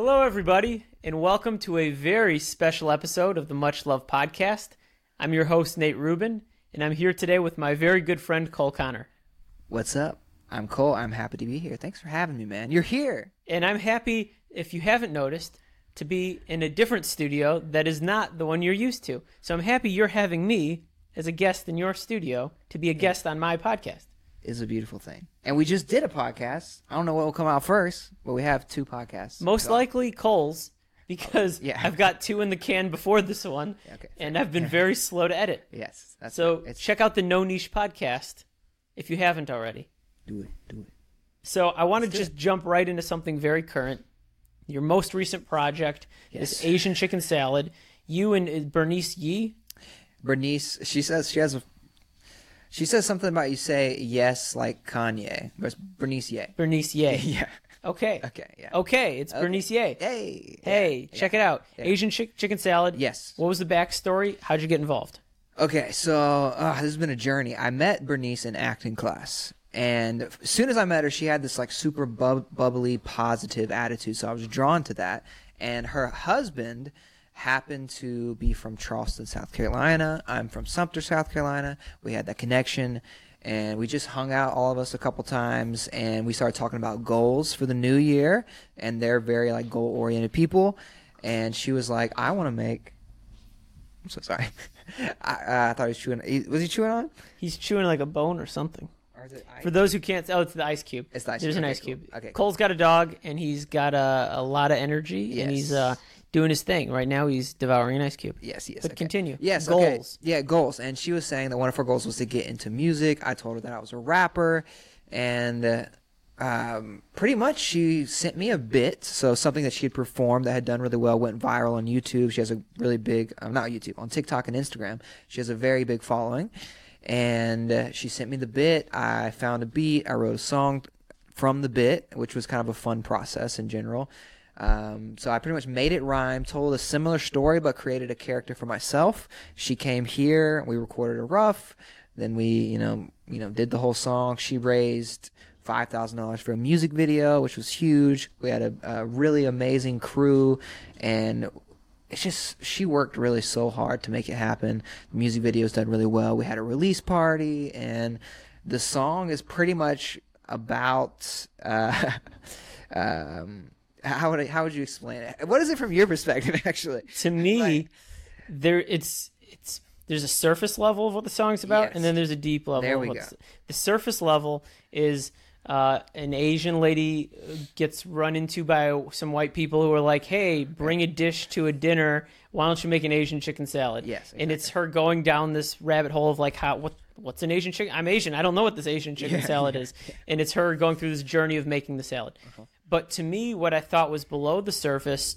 Hello, everybody, and welcome to a very special episode of the Much Love Podcast. I'm your host, Nate Rubin, and I'm here today with my very good friend, Cole Connor. What's up? I'm Cole. I'm happy to be here. Thanks for having me, man. You're here. And I'm happy, if you haven't noticed, to be in a different studio that is not the one you're used to. So I'm happy you're having me as a guest in your studio to be a guest on my podcast. Is a beautiful thing. And we just did a podcast. I don't know what will come out first, but we have two podcasts. Most So- likely Cole's, because Yeah. I've got two in the can before this one, okay, and I've been very slow to edit. Yes. That's So check out the No Niche podcast if you haven't already. do it. Do it. So I want to just jump right into something very current. Your most recent project, this Yes. Asian chicken salad. You and uh, Bernice Yee. Bernice, she says she has a she says something about you say yes like Kanye. It's Bernice Ye. Bernice Ye. Yeah. Okay. Okay, yeah. Okay, it's Bernice Ye. Hey. Hey, Yeah, check yeah. it out. Yeah. Asian chick chicken salad. Yes. What was the backstory? How'd you get involved? Okay, so uh, this has been a journey. I met Bernice in acting class, and as soon as I met her, she had this like super bub- bubbly, positive attitude. So I was drawn to that. And her husband happened to be from Charleston, South Carolina. I'm from Sumter, South Carolina. We had that connection, and we just hung out, all of us, a couple times, and we started talking about goals for the new year. And they're very like goal oriented people. And she was like, "I want to make." I'm so sorry. I, uh, I thought he was chewing. Was he chewing on? He's chewing like a bone or something. Or is it ice? For those who can't, oh, it's the ice cube. It's the ice There's cube. an ice cube. Okay. Cole's got a dog, and he's got a, a lot of energy, and he's uh, doing his thing right now. He's devouring an ice cube. Yes, yes. But okay. continue. Yes, Goals. Okay. Yeah, goals. And she was saying that one of her goals was to get into music. I told her that I was a rapper, and uh, um, pretty much she sent me a bit. So something that she had performed that had done really well went viral on YouTube. She has a really big, um, not YouTube, on TikTok and Instagram. She has a very big following, and uh, she sent me the bit. I found a beat. I wrote a song from the bit, which was kind of a fun process in general. Um, so I pretty much made it rhyme, told a similar story, but created a character for myself. She came here, we recorded a rough, then we, you know, you know, did the whole song. She raised five thousand dollars for a music video, which was huge. We had a, a really amazing crew, and it's just she worked really so hard to make it happen. The music video's done really well. We had a release party, and the song is pretty much about. Uh, um, how would I, how would you explain it? What is it from your perspective, actually? To me, Like- there it's it's there's a surface level of what the song's about, Yes. and then there's a deep level. There we go. The surface level is uh, an Asian lady uh, gets run into by some white people who are like, "Hey, bring a dish to a dinner. Why don't you make an Asian chicken salad?" Yes, and it's her going down this rabbit hole of like, "How what." What's an Asian chicken? I'm Asian. I don't know what this Asian chicken Yeah, salad is. And it's her going through this journey of making the salad. Uh-huh. But to me, what I thought was below the surface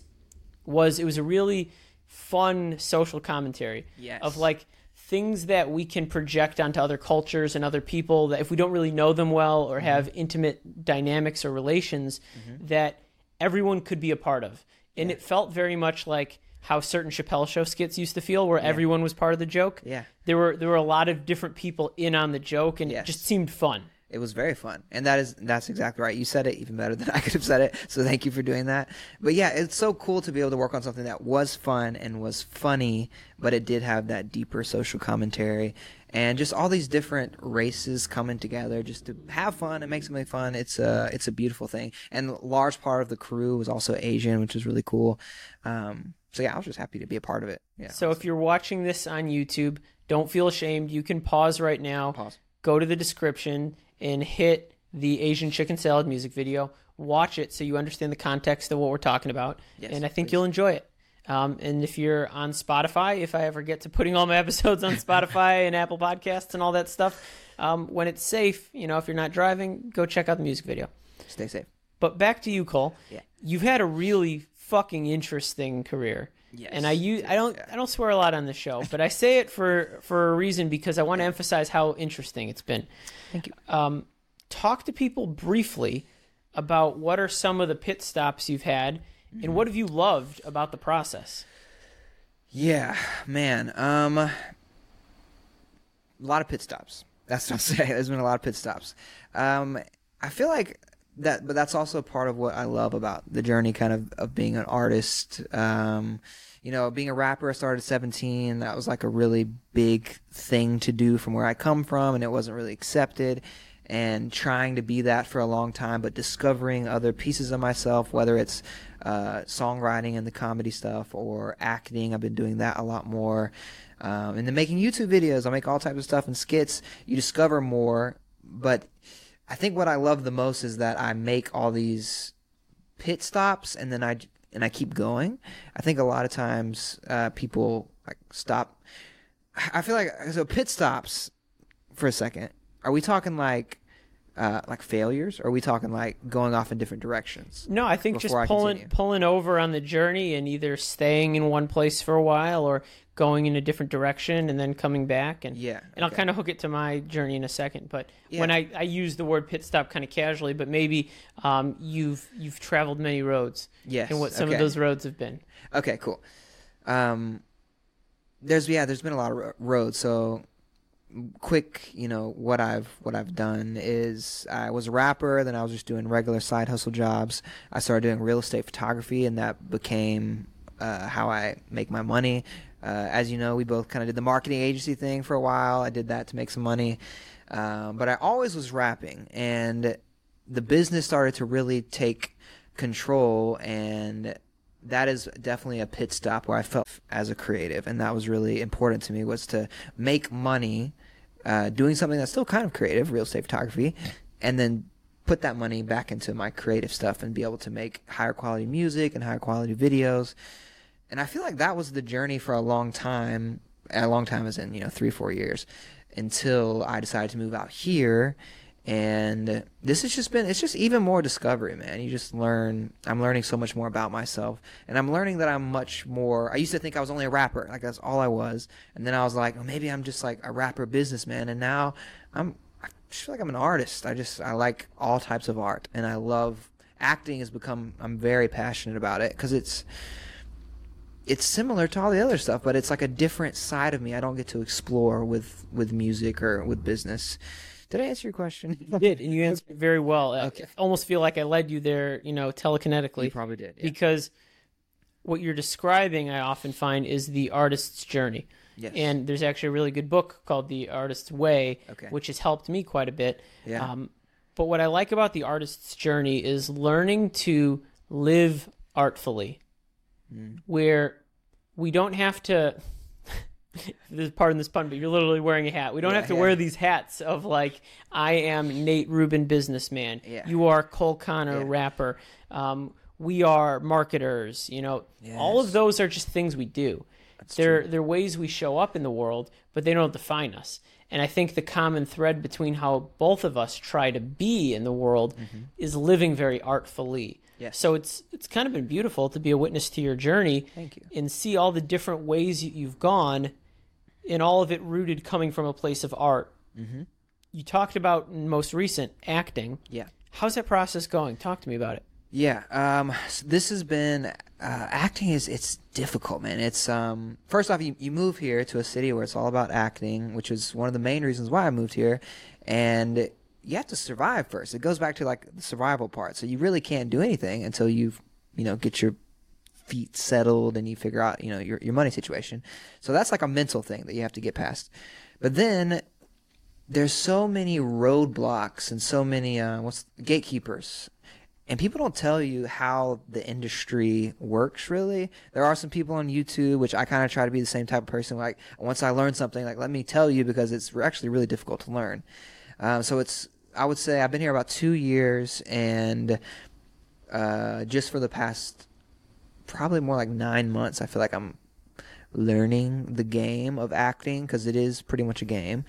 was it was a really fun social commentary Yes. of like things that we can project onto other cultures and other people that if we don't really know them well or mm-hmm. have intimate dynamics or relations mm-hmm. that everyone could be a part of. And it felt very much like how certain Chappelle show skits used to feel where everyone was part of the joke. Yeah. there were there were a lot of different people in on the joke and it just seemed fun It was very fun, and that is that's exactly right. You said it even better than I could have said it. So thank you for doing that. But yeah, it's so cool to be able to work on something that was fun and was funny, but it did have that deeper social commentary and just all these different races coming together just to have fun and make something fun. It's a it's a beautiful thing, and a large part of the crew was also Asian, which was really cool. Um, so yeah, I was just happy to be a part of it. Yeah. So if you're watching this on YouTube, don't feel ashamed. You can pause right now. Pause. Go to the description and hit the Asian chicken salad music video. Watch it so you understand the context of what we're talking about. Yes, and I think please. you'll enjoy it. Um, and if you're on Spotify, if I ever get to putting all my episodes on Spotify and Apple Podcasts and all that stuff, um, when it's safe, you know, if you're not driving, go check out the music video. stay safe. But back to you, Cole. Yeah. You've had a really fucking interesting career. Yes. And I use I don't. I don't swear a lot on the show, but I say it for for a reason because I want to emphasize how interesting it's been. Thank you. Um, talk to people briefly about what are some of the pit stops you've had and what have you loved about the process. Yeah, man. Um, a lot of pit stops. That's what I'm saying. There's been a lot of pit stops. Um, I feel like that but that's also part of what I love about the journey kind of of being an artist. Um, you know, being a rapper, I started at 17. That was like a really big thing to do from where I come from, and it wasn't really accepted. And trying to be that for a long time, but discovering other pieces of myself, whether it's uh, songwriting and the comedy stuff or acting. I've been doing that a lot more. Um, and then making YouTube videos. I make all types of stuff and skits. You discover more, but I think what I love the most is that I make all these pit stops and then I and I keep going. I think a lot of times uh, people like stop. I feel like so pit stops for a second. Are we talking like uh, like failures? Or are we talking like going off in different directions? No, I think just I pulling continue? pulling over on the journey and either staying in one place for a while or going in a different direction and then coming back and Yeah, And I'll kind of hook it to my journey in a second, but when I, I use the word pit stop kind of casually, but maybe um, you've you've traveled many roads. Yes, And what some okay. of those roads have been. Okay, cool. Um, there's yeah, there's been a lot of roads. So quick, you know what I've what I've done is I was a rapper, then I was just doing regular side hustle jobs. I started doing real estate photography, and that became uh, how I make my money. Uh, as you know, we both kind of did the marketing agency thing for a while. I did that to make some money, um, but I always was rapping, and the business started to really take control and that is definitely a pit stop where I felt as a creative, and that was really important to me was to make money uh, doing something that's still kind of creative, real estate photography, and then put that money back into my creative stuff and be able to make higher quality music and higher quality videos. And I feel like that was the journey for a long time. A long time as in you know three four years until I decided to move out here. And this has just been it's just even more discovery man. You just learn i'm learning so much more about myself. And i'm learning that i'm much more i used to think i was only a rapper like that's all i was. And then i was like well, maybe i'm just like a rapper businessman. And now i'm i feel like i'm an artist. I just i like all types of art. And i love acting has become i'm very passionate about it because it's it's similar to all the other stuff but it's like a different side of me i don't get to explore with with music or with business did i answer your question You did, and you answered very well. I Okay. almost feel like I led you there, you know, telekinetically. You probably did. Yeah. because what you're describing i often find is the artist's journey Yes. and there's actually a really good book called the artist's way Okay. which has helped me quite a bit Yeah. um, but what i like about the artist's journey is learning to live artfully Mm. where we don't have to this pardon this pun, but you're literally wearing a hat. We don't Yeah, have to yeah. wear these hats of like I am Nate Rubin, businessman. Yeah. You are Cole Connor, rapper. Um, we are marketers. You know, all of those are just things we do. they're they're ways we show up in the world, but they don't define us. And I think the common thread between how both of us try to be in the world is living very artfully. Yes. So it's it's kind of been beautiful to be a witness to your journey Thank you. and see all the different ways you- you've gone, and all of it rooted coming from a place of art. Mm-hmm. You talked about most recent acting. Yeah. How's that process going? Talk to me about it. Yeah, um, s- this has been uh, acting is it's difficult, man. It's um, first off, you, you move here to a city where it's all about acting, which is one of the main reasons why I moved here, and you have to survive first. It goes back to like the survival part. So you really can't do anything until you've you know get your feet settled and you figure out you know your your money situation. So that's like a mental thing that you have to get past. But then there's so many roadblocks and so many uh, what's gatekeepers and people don't tell you how the industry works really there are some people on youtube which i kind of try to be the same type of person like once i learn something like let me tell you because it's actually really difficult to learn um, so it's i would say i've been here about two years and uh, just for the past probably more like nine months i feel like i'm learning the game of acting because it is pretty much a game.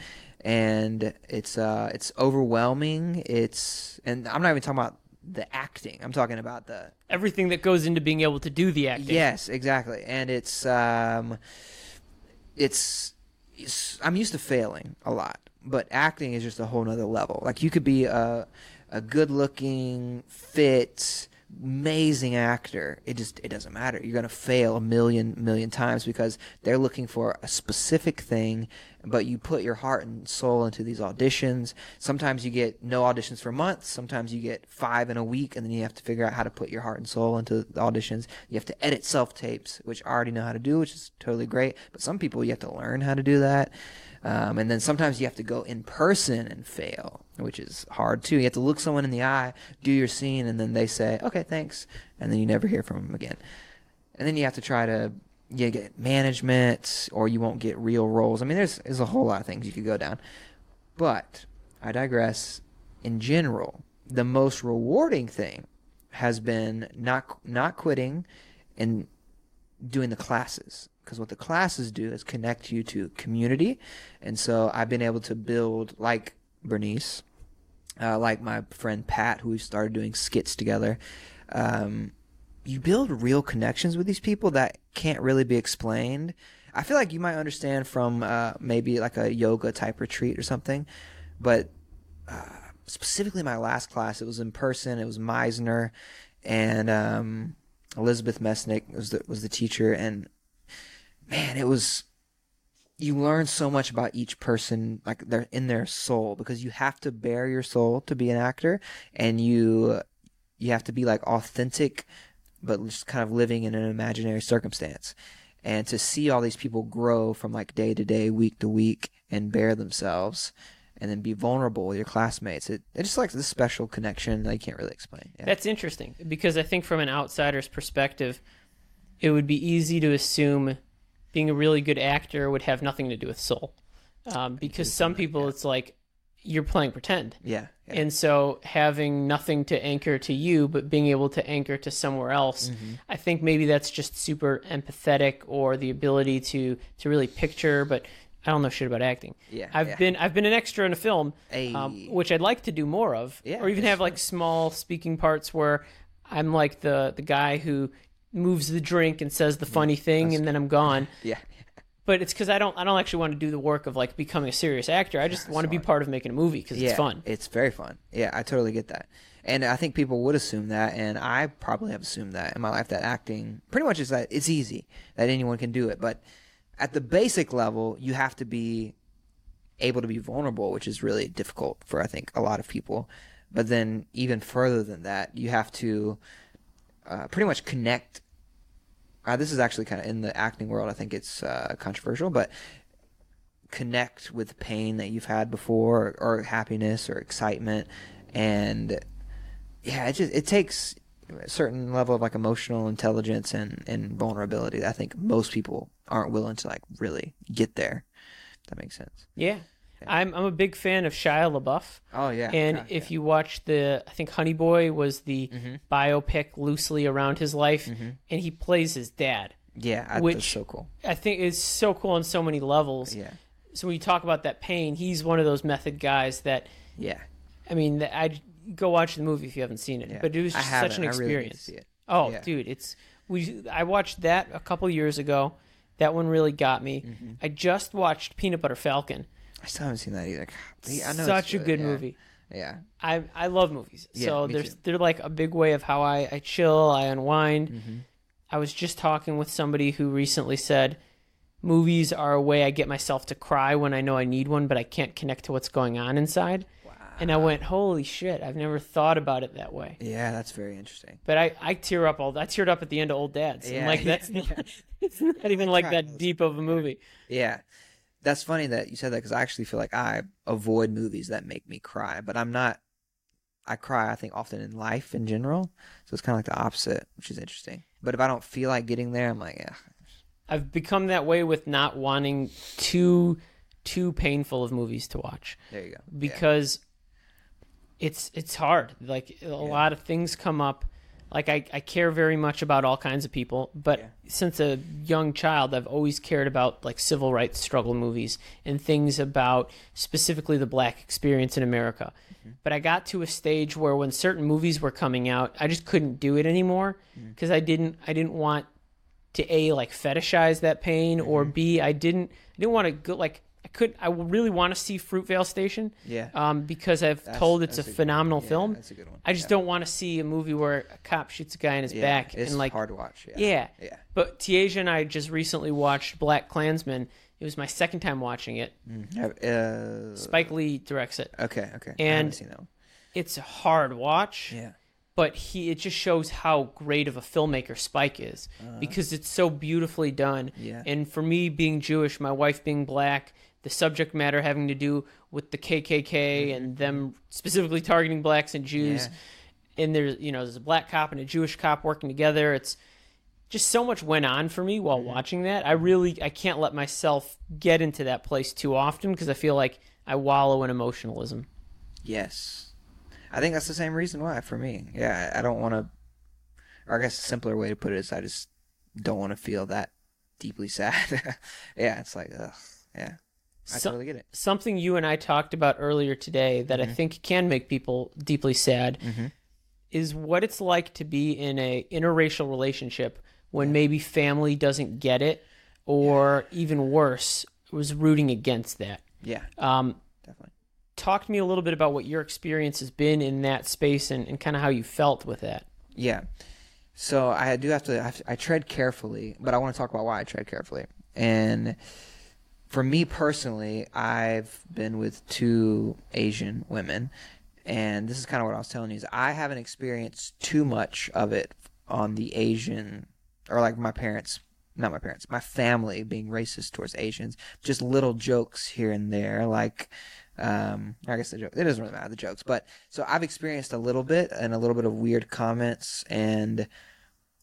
And it's uh it's overwhelming. It's and i'm not even talking about the acting. I'm talking about the Everything that goes into being able to do the acting. yes exactly. And it's um it's, it's i'm used to failing a lot but acting is just a whole nother level like you could be a a good looking fit amazing actor it just it doesn't matter you're to fail a million million times because they're looking for a specific thing but you put your heart and soul into these auditions. Sometimes you get no auditions for months. Sometimes you get five in a week, and then you have to figure out how to put your heart and soul into the auditions. You have to edit self tapes, which I already know how to do, which is totally great. But some people you have to learn how to do that. Um, and then sometimes you have to go in person and fail, which is hard too. You have to look someone in the eye, do your scene, and then they say, "Okay, thanks," and then you never hear from them again. And then you have to try to you get management, or you won't get real roles. I mean, there's there's a whole lot of things you could go down. But I digress. In general, the most rewarding thing has been not not quitting and doing the classes because what the classes do is connect you to community. And so i've been able to build like bernice uh, like my friend pat who we started doing skits together um, you build real connections with these people that can't really be explained. I feel like you might understand from uh, maybe like a yoga type retreat or something but uh, specifically my last class it was in person it was meisner and um, elizabeth mesnick was the, was the teacher and man, it was you learn so much about each person like they're in their soul because you have to bear your soul to be an actor and you you have to be like authentic but just kind of living in an imaginary circumstance and to see all these people grow from like day to day week to week and bear themselves and then be vulnerable with your classmates it, it's just like this special connection that you can't really explain yeah. That's interesting because I think from an outsider's perspective, it would be easy to assume being a really good actor would have nothing to do with soul. Um, because some people, it's like you're playing pretend. yeah, yeah. And so having nothing to anchor to you, but being able to anchor to somewhere else, Mm-hmm. I think maybe that's just super empathetic or the ability to to really picture. But I don't know shit about acting. Yeah, I've yeah. been I've been an extra in a film, um, which I'd like to do more of, Yeah, or even have like small speaking parts where I'm like the the guy who moves the drink and says the funny thing, and then I'm gone. yeah But it's because I don't I don't actually want to do the work of like becoming a serious actor. I just want to be part of making a movie because it's fun. It's very fun. Yeah, I totally get that. And I think people would assume that, and I probably have assumed that in my life that acting pretty much is that it's easy, that anyone can do it. But at the basic level, you have to be able to be vulnerable, which is really difficult for I think a lot of people. But then even further than that, you have to uh, pretty much connect. Uh, this is actually kind of in the acting world. I think it's uh, controversial, but connect with pain that you've had before, or, or happiness, or excitement, and yeah, it just it takes a certain level of like emotional intelligence and and vulnerability. I think most people aren't willing to like really get there. If that makes sense. Yeah. I'm I'm a big fan of Shia LaBeouf. Oh yeah, And yeah, if you watch the, I think Honey Boy was the Mm-hmm. biopic loosely around his life, and he plays his dad. yeah, I, which- that's so cool. I think is so cool on so many levels. Yeah, So when you talk about that pain, he's one of those method guys that, yeah, I mean, I go watch the movie if you haven't seen it, yeah. but it was just such an I really need to experience. see it. Oh, Yeah. dude, it's we. I watched that a couple years ago. That one really got me. Mm-hmm. I just watched Peanut Butter Falcon. I still haven't seen that either. God, I know Such a good yeah. movie. Yeah, I I love movies. Yeah, so there's too. they're like a big way of how I, I chill, I unwind. Mm-hmm. I was just talking with somebody who recently said movies are a way I get myself to cry when I know I need one, but I can't connect to what's going on inside. Wow. And I went, holy shit! I've never thought about it that way. yeah, that's very interesting. But I, I tear up all I teared up at the end of Old Dads. and Yeah, like yeah, that's not, it's not even like that deep of a movie. Yeah. That's funny that you said that because I actually feel like I avoid movies that make me cry, but I'm not. I cry, I think, often in life in general. So it's kind of like the opposite, which is interesting. But if I don't feel like getting there, I'm like, yeah, I've become that way with not wanting too too painful of movies to watch. there you go. Yeah. because it's it's hard. Like a lot of things come up. Like I, I care very much about all kinds of people, but Yeah. since a young child, I've always cared about like civil rights struggle movies and things about specifically the black experience in America. Mm-hmm. But I got to a stage where when certain movies were coming out, I just couldn't do it anymore Mm. because I didn't I didn't want to a like fetishize that pain or Mm-hmm. b I didn't I didn't want to go like could I really want to see Fruitvale Station Yeah. um, because I've That's- told it's a that's good phenomenal one. Yeah, film. That's a good one. I just don't want to see a movie where a cop shoots a guy in his yeah. back It's and like hard to watch. Yeah. yeah. Yeah. But Tiaja and I just recently watched BlacKkKlansman, It was my second time watching it. Uh, Spike Lee directs it. okay, okay. I And- haven't seen that one. It's a hard watch. Yeah. but he it just shows how great of a filmmaker Spike is because it's so beautifully done. Uh-huh. Yeah. And for me being Jewish, my wife being black, the subject matter having to do with the KKK and them specifically targeting blacks and Jews. Yeah. And there's you know there's a black cop and a Jewish cop working together. It's just so much went on for me while Mm-hmm. watching that. I really I can't let myself get into that place too often because I feel like I wallow in emotionalism. Yes. I think that's the same reason why for me. Yeah, I I don't want to. Or I guess a simpler way to put it is I just don't want to feel that deeply sad. yeah, it's like, ugh. Yeah, I So- totally get it. something you and I talked about earlier today that Mm-hmm. I think can make people deeply sad is what it's like to be in a interracial relationship when maybe family doesn't get it or even worse was rooting against that. Yeah, Um, definitely. talk to me a little bit about what your experience has been in that space and, and kind of how you felt with that. Yeah. So I do have to. I, have to- I tread carefully, but I want to talk about why I tread carefully. And for me personally, I've been with two Asian women, and this is kind of what I was telling you. Is I haven't experienced too much of it on the Asian, or like my parents, not my parents, my family being racist towards Asians. Just little jokes here and there, like um i guess the joke it doesn't really matter the jokes but so i've experienced a little bit and a little bit of weird comments and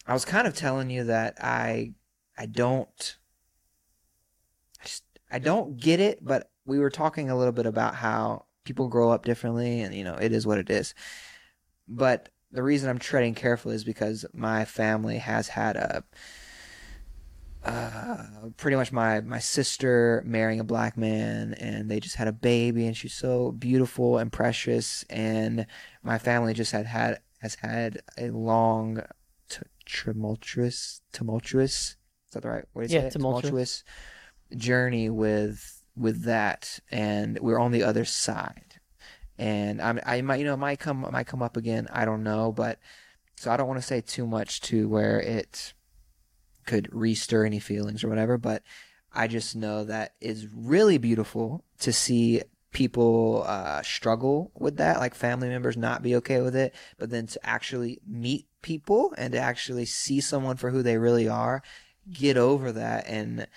i was kind of telling you that i i don't I, don't get it but we were talking a little bit about how people grow up differently and you know it is what it is but the reason i'm treading carefully is because my family has had a uh, pretty much my my sister marrying a black man and they just had a baby and she's so beautiful and precious and my family just had had has had a long t- tumultuous tumultuous is that the right way to Yeah, say it tumultuous. Journey with with that and we're on the other side. And I'm, I might you know might come might come up again I don't know but so I don't want to say too much to where it could restir any feelings or whatever, but I just know that it's really beautiful to see people uh, struggle with that, like family members not be okay with it, but then to actually meet people and to actually see someone for who they really are, get over that and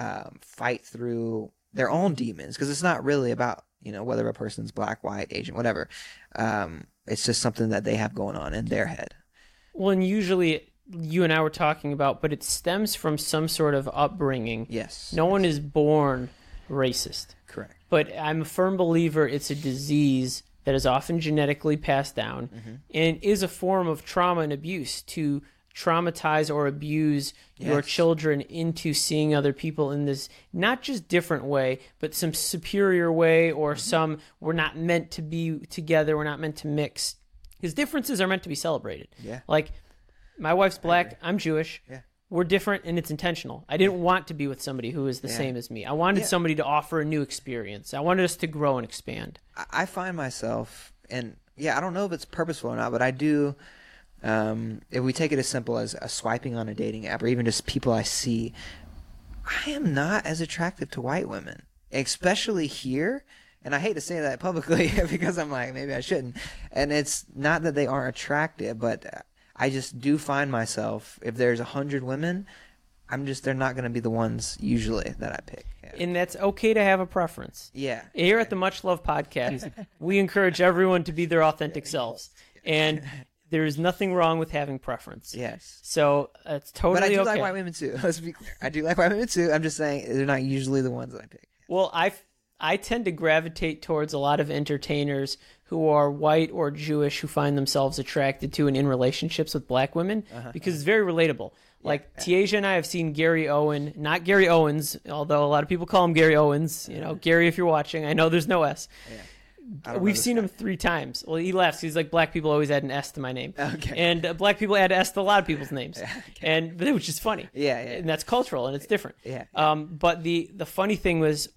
um, fight through their own demons because it's not really about you know whether a person's black, white, Asian, whatever. Um, it's just something that they have going on in their head. Well, and usually you and I were talking about, but it stems from some sort of upbringing. Yes. No one is born racist. Correct. but I'm a firm believer it's a disease that is often genetically passed down Mm-hmm. and is a form of trauma and abuse to traumatize or abuse your children into seeing other people in this not just different way but some superior way or Mm-hmm. some we're not meant to be together we're not meant to mix because differences are meant to be celebrated Yeah. like my wife's black i'm jewish Yeah. we're different and it's intentional. I didn't want to be with somebody who is the same as me. I wanted Yeah. somebody to offer a new experience. I wanted us to grow and expand. I find myself, and yeah, I don't know if it's purposeful or not, but I do. Um, if we take it as simple as a swiping on a dating app, or even just people I see, I am not as attractive to white women, especially here. And I hate to say that publicly because I'm like maybe I shouldn't. And it's not that they aren't attractive, but I just do find myself if there's a hundred women, I'm just they're not going to be the ones usually that I pick. Yeah. And that's okay to have a preference. yeah. Here at the Much Love Podcast, we encourage everyone to be their authentic selves. And there is nothing wrong with having preference. Yes. So it's totally But I do okay. like white women too. Let's be clear. I do like white women too. I'm just saying they're not usually the ones that I pick. Well, I I tend to gravitate towards a lot of entertainers who are white or Jewish who find themselves attracted to and in relationships with black women Uh-huh. because it's very relatable. Like Tiaja and I have seen Gary Owen, not Gary Owens, although a lot of people call him Gary Owens. You know, Gary, if you're watching, I know there's no S. don't We've seen guy. him three times. Well, he laughs. He's like, black people always add an S to my name. Okay. And uh, black people add S to a lot of people's names. And but which is funny. Yeah, yeah. And that's cultural and it's different. Yeah. Um, but the the funny thing was,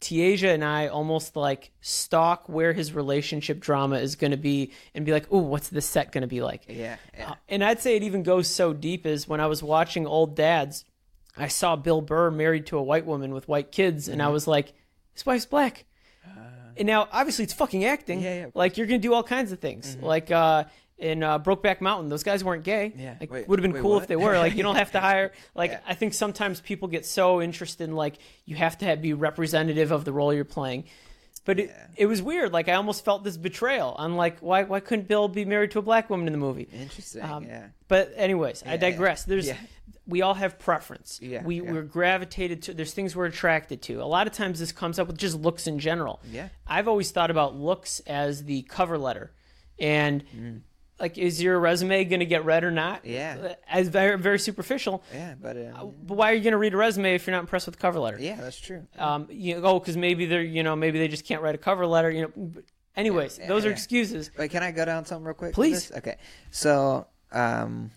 Tiaja and I almost like stalk where his relationship drama is going to be and be like, "Oh, what's the set going to be like?" Yeah. yeah. Uh, and I'd say it even goes so deep as when I was watching Old Dads, I saw Bill Burr married to a white woman with white kids, and I was like, his wife's black. And now, obviously, it's fucking acting. Yeah, yeah, Like you're gonna do all kinds of things. Like uh, in uh, Brokeback Mountain, those guys weren't gay. Yeah. Like would have been wait, cool what? if they were. Like you don't have to hire. Like Yeah. I think sometimes people get so interested in like you have to have, be representative of the role you're playing. But it, it was weird. Like I almost felt this betrayal. I'm like, why why couldn't Bill be married to a black woman in the movie? Interesting. Um, yeah. But anyways, I Yeah, digress. There's yeah. We all have preference. Yeah, we yeah. we're gravitated to. There's things we're attracted to. A lot of times this comes up with just looks in general. Yeah. I've always thought about looks as the cover letter, and like, is your resume going to get read or not? Mm. Yeah. As very very superficial. Yeah, but um, But why are you going to read a resume if you're not impressed with the cover letter? yeah, that's true. Um, you know, oh, because maybe they're you know maybe they just can't write a cover letter. You know. Anyways, those are excuses. Wait, can I go down something real quick? Please. Okay. So, um,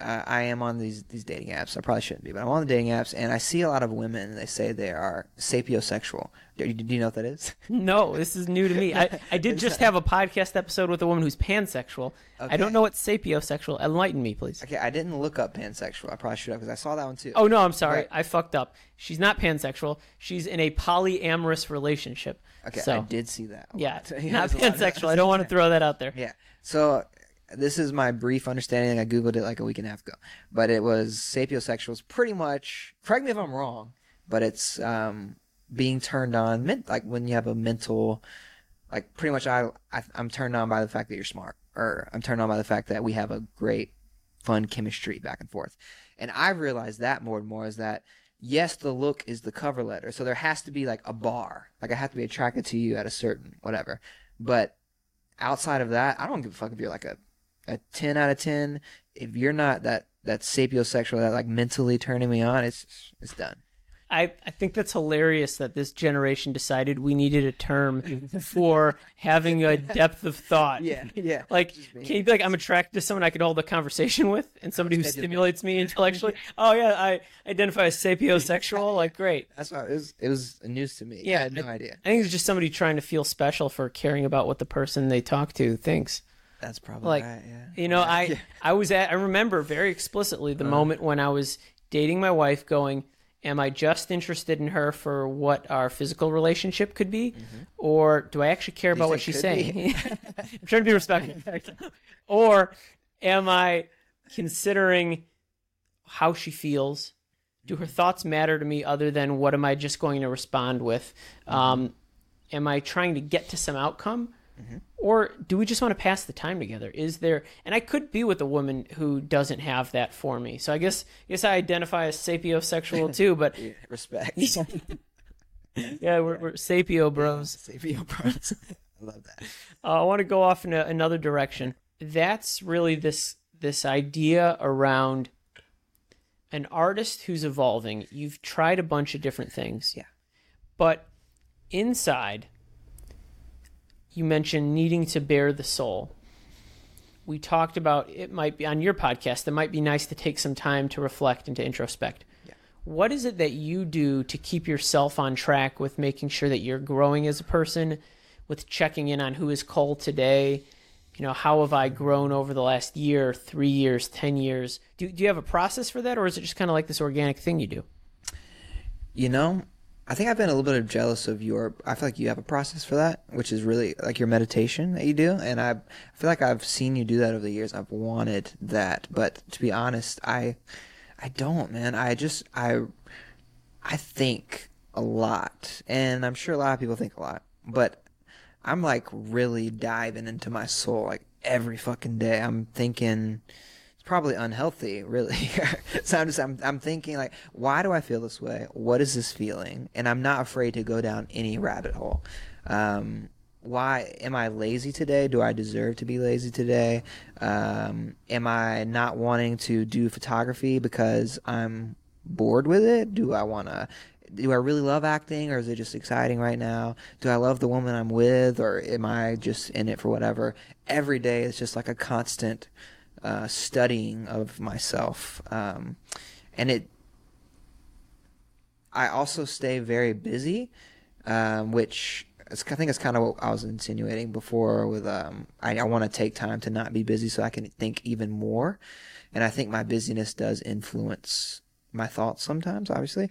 I I am on these these dating apps. I probably shouldn't be, but I'm on the dating apps, and I see a lot of women. and They say they are sapiosexual. Do, do you know what that is? No, this is new to me. I, I did just have a podcast episode with a woman who's pansexual. I don't know what sapiosexual. Enlighten me, please. Okay, I didn't look up pansexual. I probably should have because I saw that one too. Oh no, I'm sorry. Right. I fucked up. She's not pansexual. She's in a polyamorous relationship. okay, so I did see that. yeah, not There's a lot of- pansexual. I don't want to throw that out there. Yeah. So this is my brief understanding. I googled it like a week and a half ago, but it was sapiosexual is pretty much. Correct me if I'm wrong, but it's um, being turned on, men- like when you have a mental, like pretty much. I, I I'm turned on by the fact that you're smart, or I'm turned on by the fact that we have a great, fun chemistry back and forth. And I've realized that more and more is that. Yes, the look is the cover letter. So there has to be like a bar. Like I have to be attracted to you at a certain whatever. But outside of that, I don't give a fuck if you're like a, a 10 out of 10. If you're not that, that sapiosexual, that like mentally turning me on, it's, it's done. I, I think that's hilarious that this generation decided we needed a term for having a depth of thought. yeah. Yeah. Like, can you be like, I'm attracted to someone I could hold a conversation with, and somebody who stimulates me intellectually? oh yeah, I identify as sapiosexual. Like, great. That's why it was, it was news to me. Yeah, I had no idea. I think it's just somebody trying to feel special for caring about what the person they talk to thinks. That's probably Like, right. Yeah. You know, I Yeah. I was at I remember very explicitly the moment when I was dating my wife going, am I just interested in her for what our physical relationship could be or do I actually care about what she's Mm-hmm. saying? I'm trying to be respectful. or am I considering how she feels? Do her thoughts matter to me other than what am I just going to respond with? Um, am I trying to get to some outcome? Or do we just want to pass the time together? Is there and I could be with a woman who doesn't have that for me. So I guess I guess I identify as sapiosexual too, but Yeah, respect. yeah, we're, we're sapio bros. Sapio bros. I love that. Uh, I want to go off in a, another direction. That's really this this idea around an artist who's evolving. You've tried a bunch of different things. Yeah. But inside, you mentioned needing to bear the soul. We talked about it might be on your podcast, it might be nice to take some time to reflect and to introspect. Yeah. What is it that you do to keep yourself on track with making sure that you're growing as a person, with checking in on who is Cole today? You know, how have I grown over the last year, three years, 10 years? Do, do you have a process for that, or is it just kind of like this organic thing you do? You know, I think I've been a little bit of jealous of your. I feel like you have a process for that, which is really like your meditation that you do, and I, I feel like I've seen you do that over the years. I've wanted that, but to be honest, I, I don't, man. I just I, I think a lot, and I'm sure a lot of people think a lot, but I'm like really diving into my soul like every fucking day. I'm thinking probably unhealthy, really. so I'm just I'm I'm thinking like, why do I feel this way? What is this feeling? And I'm not afraid to go down any rabbit hole. Um, why am I lazy today? Do I deserve to be lazy today? Um, am I not wanting to do photography because I'm bored with it? Do I want to? Do I really love acting, or is it just exciting right now? Do I love the woman I'm with, or am I just in it for whatever? Every day is just like a constant uh, studying of myself, um, and it. I also stay very busy, um, which is, I think is kind of what I was insinuating before. With um, I, I want to take time to not be busy so I can think even more, and I think my busyness does influence my thoughts sometimes, obviously.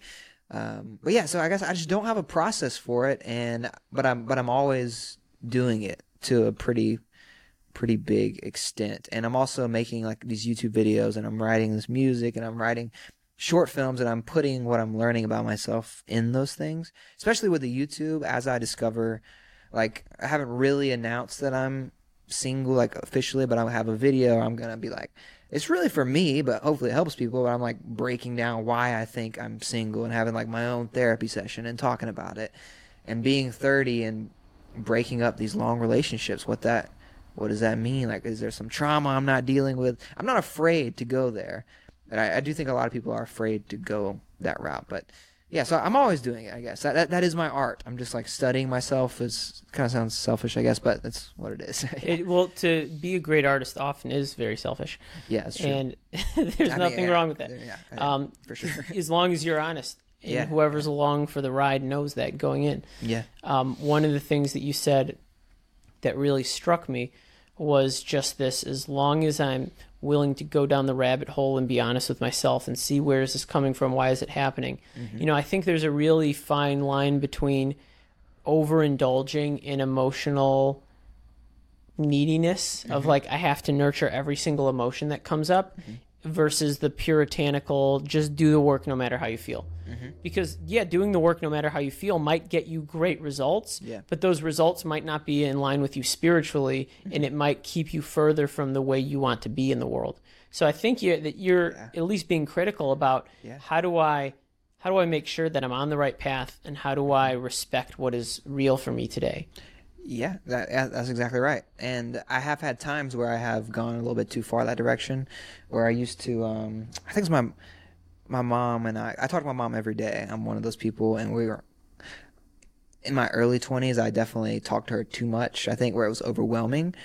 Um, but yeah, so I guess I just don't have a process for it, and but I'm but I'm always doing it to a pretty pretty big extent, and I'm also making like these YouTube videos, and I'm writing this music, and I'm writing short films, and I'm putting what I'm learning about myself in those things, especially with the YouTube as I discover. Like I haven't really announced that I'm single like officially, but I'll have a video. I'm gonna be like, it's really for me, but hopefully it helps people. But I'm like breaking down why I think I'm single and having like my own therapy session and talking about it, and being 30 and breaking up these long relationships. What that, what does that mean? Like, is there some trauma I'm not dealing with? I'm not afraid to go there, and I, I do think a lot of people are afraid to go that route, but yeah, so I'm always doing it. I guess that, that that is my art. I'm just like studying myself. Is kind of sounds selfish, I guess, but that's what it is. It, well, to be a great artist often is very selfish. yeah, that's true. and there's I mean, nothing yeah, wrong with that. Yeah, Um, for sure. as long as you're honest, and Yeah. whoever's along for the ride knows that going in. yeah, Um, one of the things that you said that really struck me was just this: as long as I'm willing to go down the rabbit hole and be honest with myself and see where is this coming from, why is it happening? Mm-hmm. You know, I think there's a really fine line between overindulging in emotional neediness of mm-hmm. like I have to nurture every single emotion that comes up mm-hmm. Versus the puritanical just do the work no matter how you feel. Mm-hmm. Because yeah, doing the work no matter how you feel might get you great results, Yeah. but those results might not be in line with you spiritually and mm-hmm. it might keep you further from the way you want to be in the world. So I think you that you're Yeah. at least being critical about Yeah. how do I how do I make sure that I'm on the right path and how do I respect what is real for me today? Yeah. That, that's exactly right. And I have had times where I have gone a little bit too far that direction, where I used to. Um, I think it's my my mom and I. I talk to my mom every day. I'm one of those people, and we were in my early 20s. I definitely talked to her too much. I think where it was overwhelming.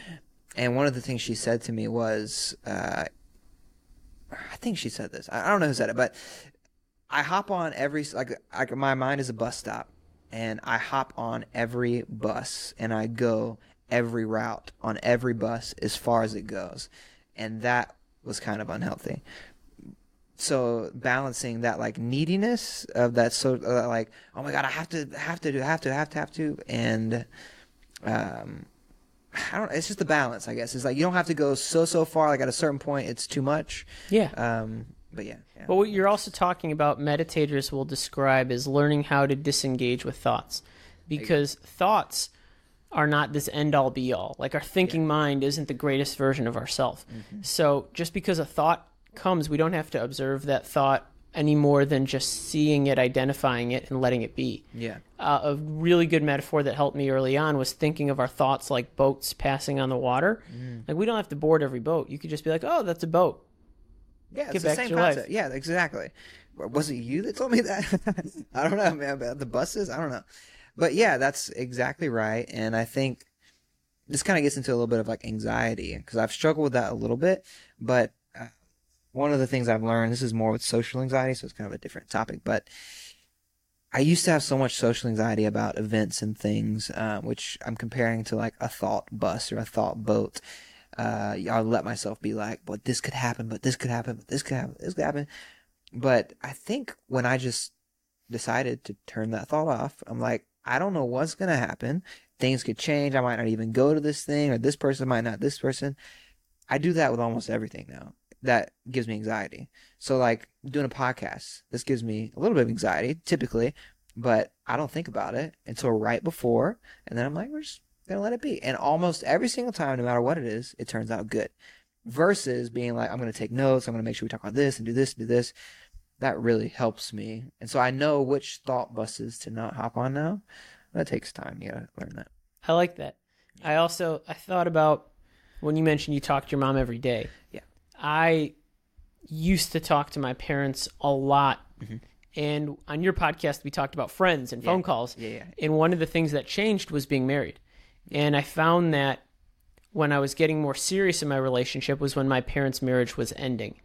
And one of the things she said to me was, uh, I think she said this. I don't know who said it, but I hop on every like, like my mind is a bus stop, and I hop on every bus and I go every route on every bus as far as it goes, and that was kind of unhealthy. So balancing that like neediness of that so uh, like oh my god I have to have to do have to have to have to and um I don't it's just a balance I guess it's like you don't have to go so so far like at a certain point it's too much Yeah. um but yeah, yeah. But what you're also talking about, meditators will describe as learning how to disengage with thoughts, because thoughts are not this end all be all. Like our thinking mind isn't the greatest version of ourself. Mm-hmm. So just because a thought comes, we don't have to observe that thought any more than just seeing it, identifying it, and letting it be. yeah Uh, a really good metaphor that helped me early on was thinking of our thoughts like boats passing on the water. Mm. Like we don't have to board every boat. You could just be like, "Oh, that's a boat." Yeah, it's Get the same your life. concept. Yeah, exactly. Was it you that told me that? I don't know, man. About the buses, I don't know. But yeah, that's exactly right. And I think this kind of gets into a little bit of like anxiety because I've struggled with that a little bit. But uh, one of the things I've learned, this is more with social anxiety, so it's kind of a different topic. But I used to have so much social anxiety about events and things, uh, which I'm comparing to like a thought bus or a thought boat. Uh, I'll let myself be like, but this could happen, but this could happen, but this could happen, this could happen. But I think when I just decided to turn that thought off, I'm like, I don't know what's gonna happen. Things could change. I might not even go to this thing, or this person might not. This person. I do that with almost everything now. That gives me anxiety. So like doing a podcast, this gives me a little bit of anxiety typically, but I don't think about it until right before, and then I'm like, we're just gonna let it be. And almost every single time, no matter what it is, it turns out good. Versus being like, I'm gonna take notes. I'm gonna make sure we talk about this and do this and do this. That really helps me, and so I know which thought buses to not hop on now. That takes time. You gotta learn that. I like that. I also I thought about when you mentioned you talk to your mom every day. Yeah. I used to talk to my parents a lot. Mm-hmm. And on your podcast we talked about friends and phone calls. Yeah, yeah. And one of the things that changed was being married. And I found that when I was getting more serious in my relationship was when my parents' marriage was ending.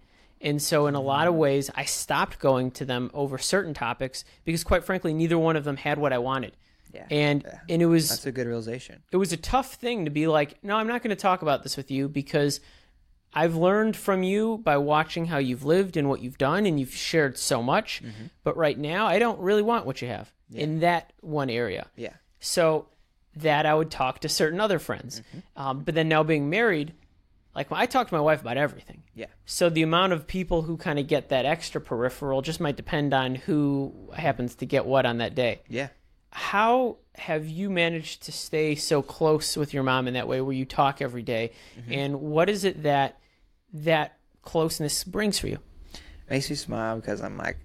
And so, in a lot of ways, I stopped going to them over certain topics because, quite frankly, neither one of them had what I wanted. Yeah. And Yeah. and it was That's a good realization. it was a tough thing to be like, no, I'm not going to talk about this with you because I've learned from you by watching how you've lived and what you've done, and you've shared so much. Mm-hmm. But right now, I don't really want what you have in that one area. Yeah. So that I would talk to certain other friends. Mm-hmm. Um, but then now being married, like I talk to my wife about everything. Yeah. So the amount of people who kind of get that extra peripheral just might depend on who happens to get what on that day. Yeah. How have you managed to stay so close with your mom in that way where you talk every day? And what is it that that closeness brings for you? makes me smile because I'm like,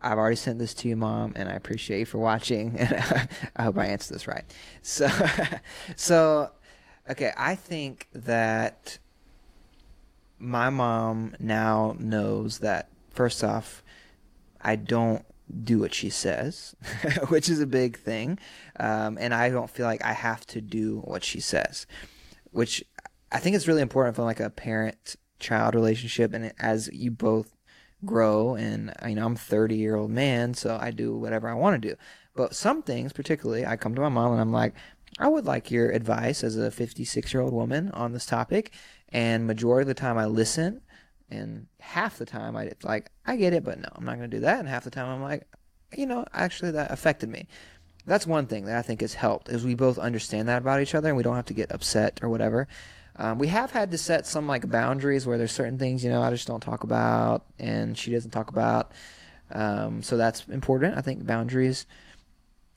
I've already sent this to you, mom, and I appreciate you for watching. And I hope I answered this right. So, so, okay, I think that my mom now knows that first off, I don't do what she says, which is a big thing, um, and I don't feel like I have to do what she says, which I think is really important for like a parent-child relationship, and as you both grow and you know I'm a 30 year old man so I do whatever I want to do. But some things particularly I come to my mom and I'm like I would like your advice as a 56 year old woman on this topic. And majority of the time I listen and half the time I like I get it but no I'm not going to do that. And half the time I'm like you know actually that affected me. That's one thing that I think has helped is we both understand that about each other and we don't have to get upset or whatever um, we have had to set some like boundaries where there's certain things you know I just don't talk about and she doesn't talk about. Um, so that's important. I think boundaries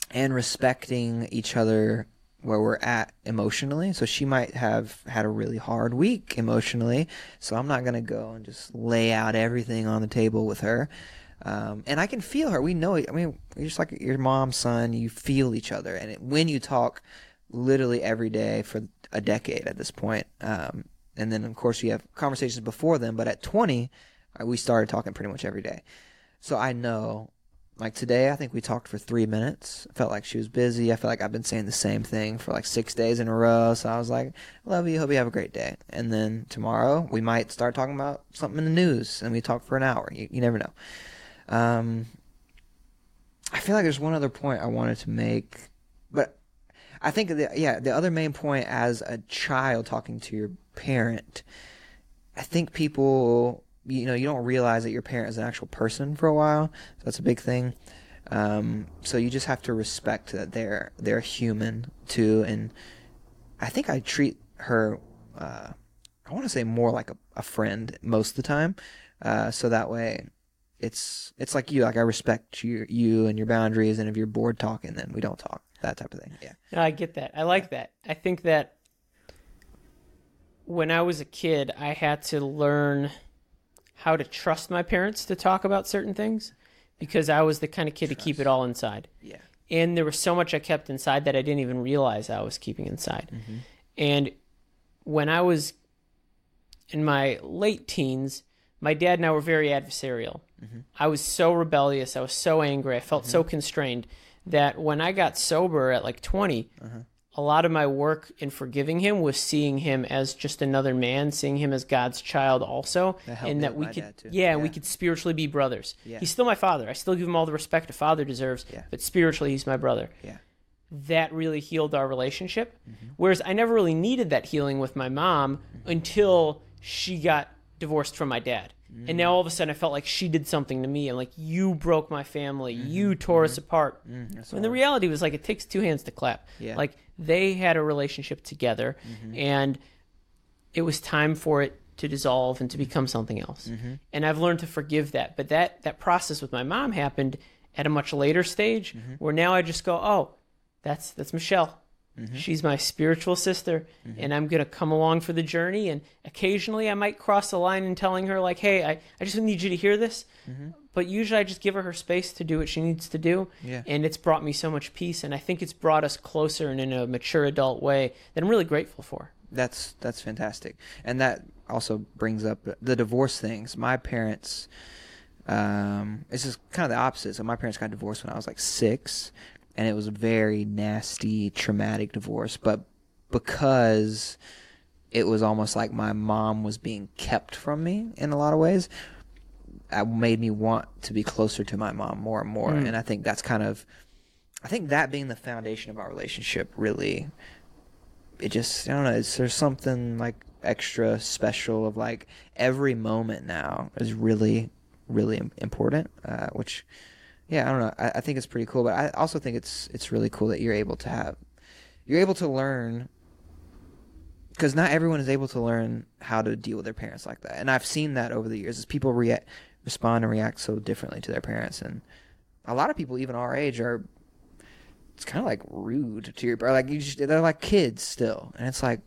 and respecting each other where we're at emotionally. So she might have had a really hard week emotionally. So I'm not gonna go and just lay out everything on the table with her. Um, and I can feel her. We know. I mean, you're just like your mom, son. You feel each other, and it, when you talk, literally every day for a decade at this point. Um, and then of course we have conversations before them, but at 20, uh, we started talking pretty much every day. So I know, like today, I think we talked for three minutes. I felt like she was busy. I feel like I've been saying the same thing for like six days in a row. So I was like, love you. Hope you have a great day. And then tomorrow we might start talking about something in the news and we talk for an hour. You, you never know. Um, I feel like there's one other point I wanted to make, but I think the, yeah, the other main point as a child talking to your parent, I think people you know you don't realize that your parent is an actual person for a while. So that's a big thing. Um, so you just have to respect that they're they're human too, and I think I treat her. Uh, I want to say more like a, a friend most of the time. Uh, so that way, it's it's like you. Like I respect you you and your boundaries, and if you're bored talking, then we don't talk. That type of thing. Yeah. No, I get that. I like that. I think that when I was a kid, I had to learn how to trust my parents to talk about certain things because I was the kind of kid to keep it all inside. Yeah. And there was so much I kept inside that I didn't even realize I was keeping inside. Mm-hmm. And when I was in my late teens, my dad and I were very adversarial. Mm-hmm. I was so rebellious. I was so angry. I felt so mm-hmm. constrained that when I got sober at like 20, a lot of my work in forgiving him was seeing him as just another man, seeing him as God's child also, That and that we could, too. yeah, we could spiritually be brothers. Yeah. He's still my father. I still give him all the respect a father deserves, Yeah. but spiritually, he's my brother Yeah. that really healed our relationship. Mm-hmm. Whereas I never really needed that healing with my mom until she got divorced from my dad. And Mm. now all of a sudden I felt like she did something to me. I'm like, you broke my family. Mm-hmm. You tore us mm-hmm. apart. Mm-hmm. and the reality was like, it takes two hands to clap. Yeah. Like they had a relationship together mm-hmm. and it was time for it to dissolve and to become something else. And I've learned to forgive that. But that, that process with my mom happened at a much later stage where now I just go, oh, that's that's Michelle. Mm-hmm. She's my spiritual sister, mm-hmm. and I'm gonna come along for the journey. And occasionally, I might cross the line in telling her, like, "Hey, I, I just need you to hear this." Mm-hmm. But usually, I just give her her space to do what she needs to do, Yeah. and it's brought me so much peace. And I think it's brought us closer and in a mature adult way that I'm really grateful for. That's that's fantastic, and that also brings up the divorce things. My parents, um, it's just kind of the opposite. So my parents got divorced when I was like six, and it was a very nasty, traumatic divorce. But because it was almost like my mom was being kept from me in a lot of ways, it made me want to be closer to my mom more and more. And I think that's kind of, I think that being the foundation of our relationship really it just I don't know. It's, there's something like extra special of like every moment now is really really important uh, which yeah i don't know. I, I think it's pretty cool but i also think it's it's really cool that you're able to have you're able to learn because not everyone is able to learn how to deal with their parents like that. And i've seen that over the years as people react respond and react so differently to their parents. And a lot of people even our age are it's kind of like rude to your or like you just, they're like kids still. And it's like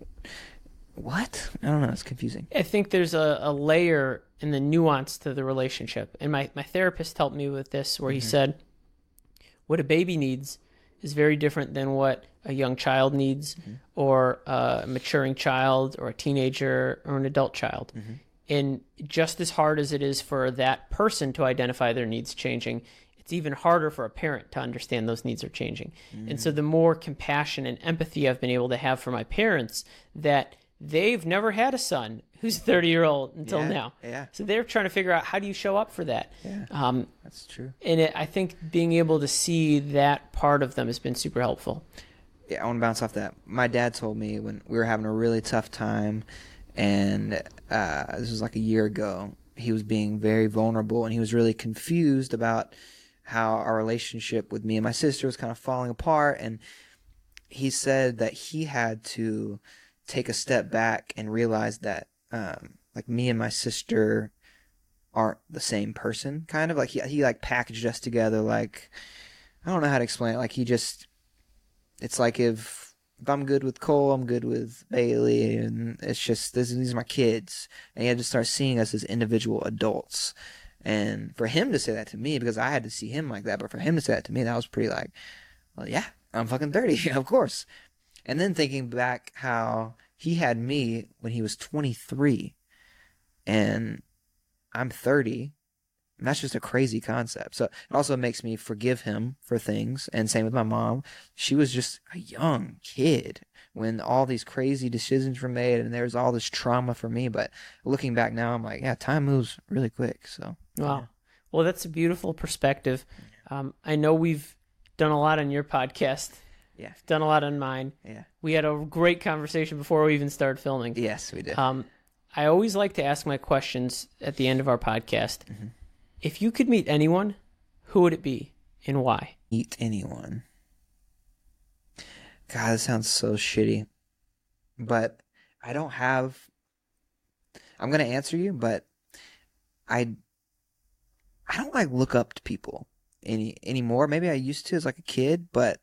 what? I don't know. It's confusing. I think there's a, a layer in the nuance to the relationship. And my, my therapist helped me with this where he mm-hmm. said, what a baby needs is very different than what a young child needs mm-hmm. or a maturing child or a teenager or an adult child. Mm-hmm. And just as hard as it is for that person to identify their needs changing, it's even harder for a parent to understand those needs are changing. And so the more compassion and empathy I've been able to have for my parents that they've never had a son who's 30 year old until Yeah, now. yeah. So they're trying to figure out how do you show up for that. Yeah. Um, that's true and it, I think being able to see that part of them has been super helpful. yeah, I want to bounce off that. My dad told me when we were having a really tough time, and uh, this was like a year ago. He was being very vulnerable, and he was really confused about how our relationship with me and my sister was kind of falling apart. And he said that he had to take a step back and realize that, um, like me and my sister aren't the same person. Kind of like he he like packaged us together. Like I don't know how to explain it. Like he just it's like if if I'm good with Cole, I'm good with Bailey, and it's just this, these are my kids, and he had to start seeing us as individual adults. And for him to say that to me, because I had to see him like that, but for him to say that to me, that was pretty like, well, yeah, I'm fucking thirty, of course. And then thinking back how he had me when he was 23, and I'm 30, and that's just a crazy concept. So it also makes me forgive him for things. And same with my mom. She was just a young kid when all these crazy decisions were made and there was all this trauma for me. But looking back now, I'm like, yeah, time moves really quick. So Wow. Well, that's a beautiful perspective. Um, I know we've done a lot on your podcast. Yeah. Done a lot on mine. yeah. We had a great conversation before we even started filming. Yes, we did. Um, I always like to ask my questions at the end of our podcast. Mm-hmm. If you could meet anyone, who would it be and why? Eat anyone. God, that sounds so shitty. But I don't have. I'm gonna answer you, but I. I don't like look up to people any anymore. Maybe I used to as like a kid, but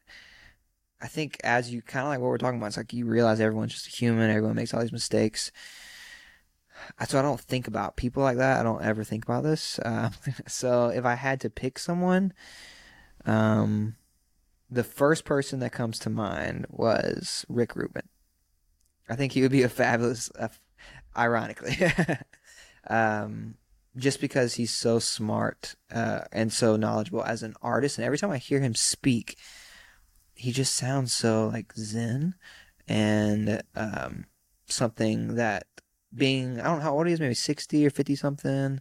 I think as you kind of like what we're talking about, it's like you realize everyone's just a human. Everyone makes all these mistakes. So I don't think about people like that. I don't ever think about this. Uh, so if I had to pick someone, um, the first person that comes to mind was Rick Rubin. I think he would be a fabulous, uh, ironically, um, just because he's so smart uh, and so knowledgeable as an artist. And every time I hear him speak, he just sounds so like zen and um, something that being I don't know how old he is, maybe sixty or fifty something,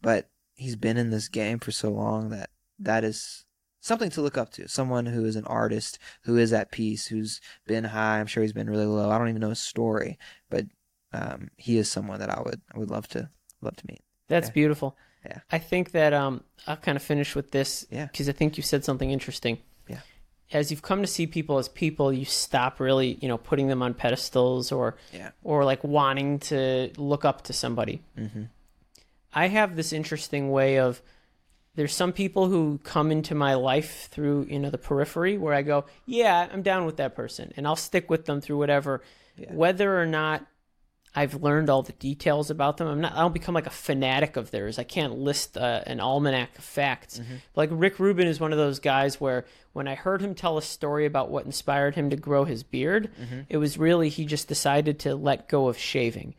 but he's been in this game for so long that that is something to look up to. Someone who is an artist, who is at peace, who's been high. I'm sure he's been really low. I don't even know his story, but um, he is someone that I would I would love to love to meet. That's Yeah. beautiful. Yeah. I think that um, I'll kind of finish with this Yeah. because I think you said something interesting. As you've come to see people as people, you stop really, you know, putting them on pedestals or Yeah. or like wanting to look up to somebody. Mm-hmm. I have this interesting way of there's some people who come into my life through you know the periphery where I go, yeah, I'm down with that person, and I'll stick with them through whatever, Yeah. whether or not I've learned all the details about them. I'm not. I don't become like a fanatic of theirs. I can't list uh, an almanac of facts. Like Rick Rubin is one of those guys where when I heard him tell a story about what inspired him to grow his beard, it was really he just decided to let go of shaving.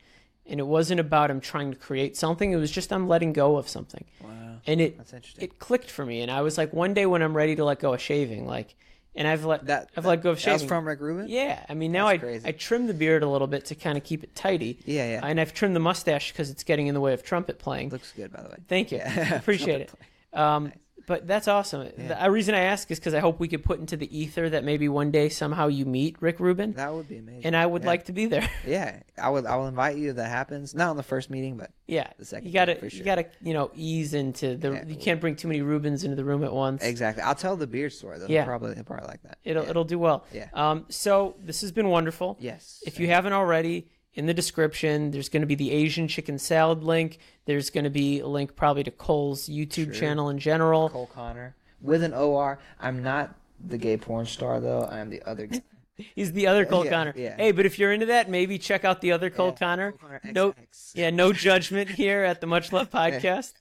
And it wasn't about him trying to create something. It was just I'm letting go of something. Wow, And it it clicked for me. And I was like, one day when I'm ready to let go of shaving, like, and I've let that I've let go of that was from Rick Rubin. yeah, I mean now I crazy. I trimmed the beard a little bit to kind of keep it tidy. Yeah, yeah. And I've trimmed the mustache because it's getting in the way of trumpet playing. Looks good, by the way. Thank you, Yeah. appreciate it. Um, But that's awesome. The reason I ask is because I hope we could put into the ether that maybe one day somehow you meet Rick Rubin, That would be amazing. and I would yeah. like to be there. Yeah, I would. I will invite you if that happens. Not on the first meeting, but yeah, The second you gotta for you gotta you know ease into the. Yeah. You can't bring too many Rubins into the room at once. exactly. I'll tell the beard story. They'll Yeah. probably they'll probably like that. It'll yeah. it'll do well. Yeah. Um. So this has been wonderful. Yes. If you haven't already, in the description, there's going to be the Asian chicken salad link. There's going to be a link probably to Cole's YouTube True. channel in general. Cole Connor with an OR. I'm not the gay porn star though. I am the other. guy. He's the other Cole Yeah, Connor. yeah. Hey, but if you're into that, maybe check out the other Cole Yeah, Connor. Cole Connor no, yeah, no judgment here at the Much Love podcast.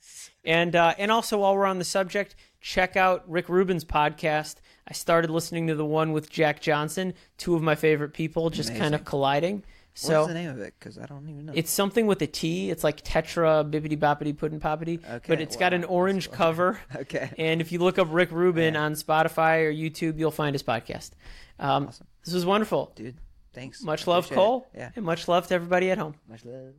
And uh, and also while we're on the subject, check out Rick Rubin's podcast. I started listening to the one with Jack Johnson, two of my favorite people, just kind of Amazing. Colliding. What's the name of it? Because I don't even know. it's something with a T. It's like Tetra Bibbidi Boppity Puddin' Poppity, Okay, but it's got an orange that's cover. okay. And if you look up Rick Rubin Yeah. on Spotify or YouTube, you'll find his podcast. Um, Awesome. This was wonderful. Dude, thanks. Much I love, appreciate it. Cole. Yeah. And much love to everybody at home. Much love.